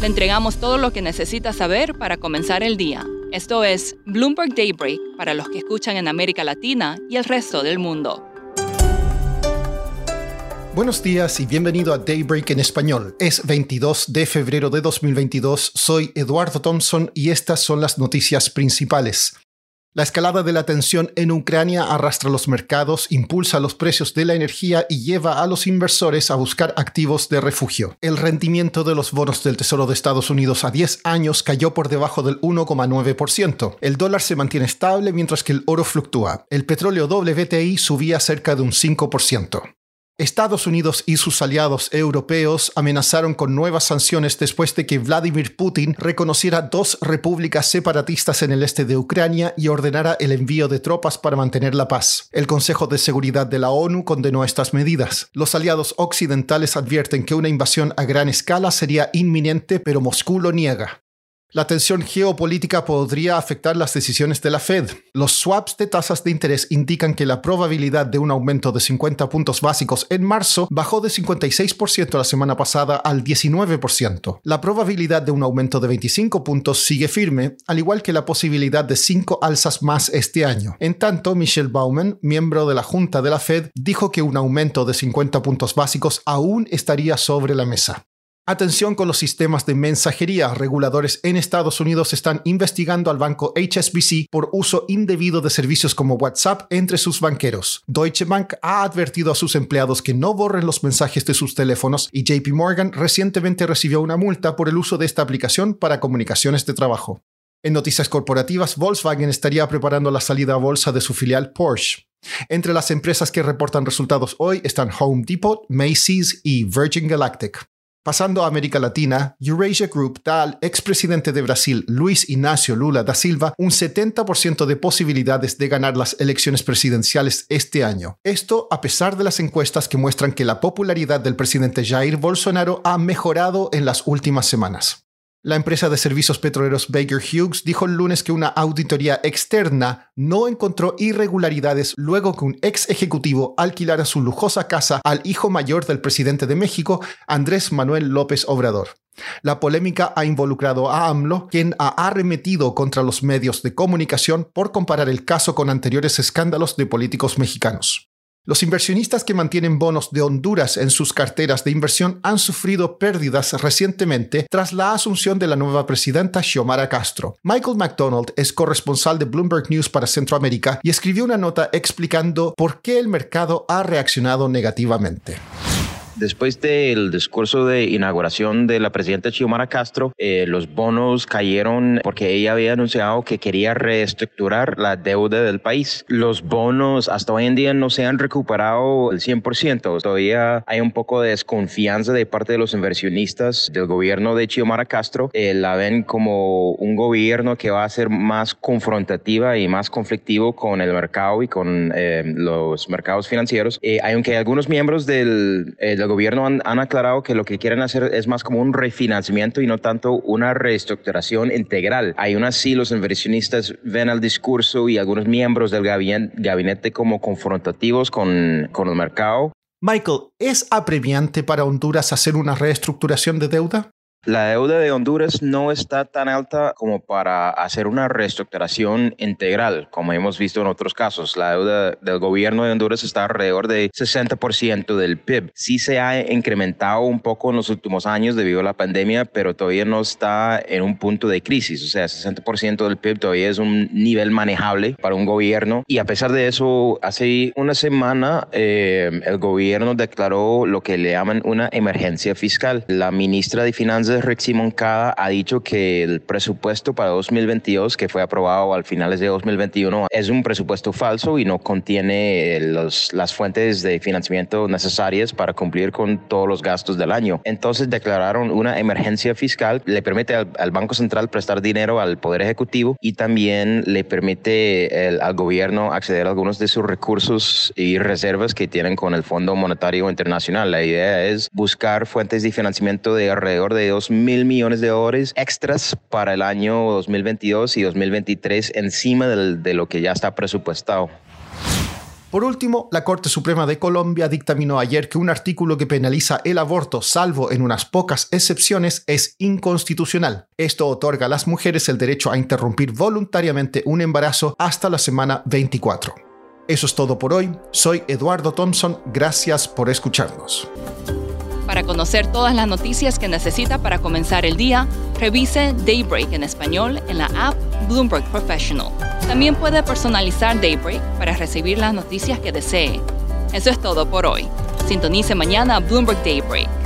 Le entregamos todo lo que necesita saber para comenzar el día. Esto es Bloomberg Daybreak para los que escuchan en América Latina y el resto del mundo. Buenos días y bienvenido a Daybreak en español. Es 22 de febrero de 2022. Soy Eduardo Thompson y estas son las noticias principales. La escalada de la tensión en Ucrania arrastra los mercados, impulsa los precios de la energía y lleva a los inversores a buscar activos de refugio. El rendimiento de los bonos del Tesoro de Estados Unidos a 10 años cayó por debajo del 1,9%. El dólar se mantiene estable mientras que el oro fluctúa. El petróleo WTI subía cerca de un 5%. Estados Unidos y sus aliados europeos amenazaron con nuevas sanciones después de que Vladimir Putin reconociera dos repúblicas separatistas en el este de Ucrania y ordenara el envío de tropas para mantener la paz. El Consejo de Seguridad de la ONU condenó estas medidas. Los aliados occidentales advierten que una invasión a gran escala sería inminente, pero Moscú lo niega. La tensión geopolítica podría afectar las decisiones de la Fed. Los swaps de tasas de interés indican que la probabilidad de un aumento de 50 puntos básicos en marzo bajó de 56% la semana pasada al 19%. La probabilidad de un aumento de 25 puntos sigue firme, al igual que la posibilidad de 5 alzas más este año. En tanto, Michelle Bauman, miembro de la Junta de la Fed, dijo que un aumento de 50 puntos básicos aún estaría sobre la mesa. Atención con los sistemas de mensajería. Reguladores en Estados Unidos están investigando al banco HSBC por uso indebido de servicios como WhatsApp entre sus banqueros. Deutsche Bank ha advertido a sus empleados que no borren los mensajes de sus teléfonos y JP Morgan recientemente recibió una multa por el uso de esta aplicación para comunicaciones de trabajo. En noticias corporativas, Volkswagen estaría preparando la salida a bolsa de su filial Porsche. Entre las empresas que reportan resultados hoy están Home Depot, Macy's y Virgin Galactic. Pasando a América Latina, Eurasia Group da al expresidente de Brasil, Luis Ignacio Lula da Silva, un 70% de posibilidades de ganar las elecciones presidenciales este año. Esto a pesar de las encuestas que muestran que la popularidad del presidente Jair Bolsonaro ha mejorado en las últimas semanas. La empresa de servicios petroleros Baker Hughes dijo el lunes que una auditoría externa no encontró irregularidades luego que un ex ejecutivo alquilara su lujosa casa al hijo mayor del presidente de México, Andrés Manuel López Obrador. La polémica ha involucrado a AMLO, quien ha arremetido contra los medios de comunicación por comparar el caso con anteriores escándalos de políticos mexicanos. Los inversionistas que mantienen bonos de Honduras en sus carteras de inversión han sufrido pérdidas recientemente tras la asunción de la nueva presidenta Xiomara Castro. Michael McDonald es corresponsal de Bloomberg News para Centroamérica y escribió una nota explicando por qué el mercado ha reaccionado negativamente. Después del discurso de inauguración de la presidenta Xiomara Castro, eh, los bonos cayeron porque ella había anunciado que quería reestructurar la deuda del país. Los bonos hasta hoy en día no se han recuperado el 100%. Todavía hay un poco de desconfianza de parte de los inversionistas del gobierno de Xiomara Castro. Eh, la ven como un gobierno que va a ser más confrontativa y más conflictivo con el mercado y con eh, los mercados financieros. aunque algunos miembros del, del el gobierno han, aclarado que lo que quieren hacer es más como un refinanciamiento y no tanto una reestructuración integral. Aún así, los inversionistas ven al discurso y algunos miembros del gabinete, como confrontativos con, con el mercado. Michael, ¿es apremiante para Honduras hacer una reestructuración de deuda? La deuda de Honduras no está tan alta como para hacer una reestructuración integral, como hemos visto en otros casos. La deuda del gobierno de Honduras está alrededor de 60% del PIB. Sí se ha incrementado un poco en los últimos años debido a la pandemia, pero todavía no está en un punto de crisis. O sea, 60% del PIB todavía es un nivel manejable para un gobierno. Y a pesar de eso, hace una semana eh, el gobierno declaró lo que le llaman una emergencia fiscal. La ministra de Finanzas entonces Rick Simoncada ha dicho que el presupuesto para 2022, que fue aprobado al finales de 2021, es un presupuesto falso y no contiene los, las fuentes de financiamiento necesarias para cumplir con todos los gastos del año. Entonces declararon una emergencia fiscal, le permite al, al Banco Central prestar dinero al Poder Ejecutivo y también le permite el, al gobierno acceder a algunos de sus recursos y reservas que tienen con el Fondo Monetario Internacional. La idea es buscar fuentes de financiamiento de alrededor de 2 mil millones de dólares extras para el año 2022 y 2023 encima de lo que ya está presupuestado. Por último, la Corte Suprema de Colombia dictaminó ayer que un artículo que penaliza el aborto, salvo en unas pocas excepciones, es inconstitucional. Esto otorga a las mujeres el derecho a interrumpir voluntariamente un embarazo hasta la semana 24. Eso es todo por hoy. Soy Eduardo Thompson. Gracias por escucharnos. Para conocer todas las noticias que necesita para comenzar el día, revise Daybreak en español en la app Bloomberg Professional. También puede personalizar Daybreak para recibir las noticias que desee. Eso es todo por hoy. Sintonice mañana Bloomberg Daybreak.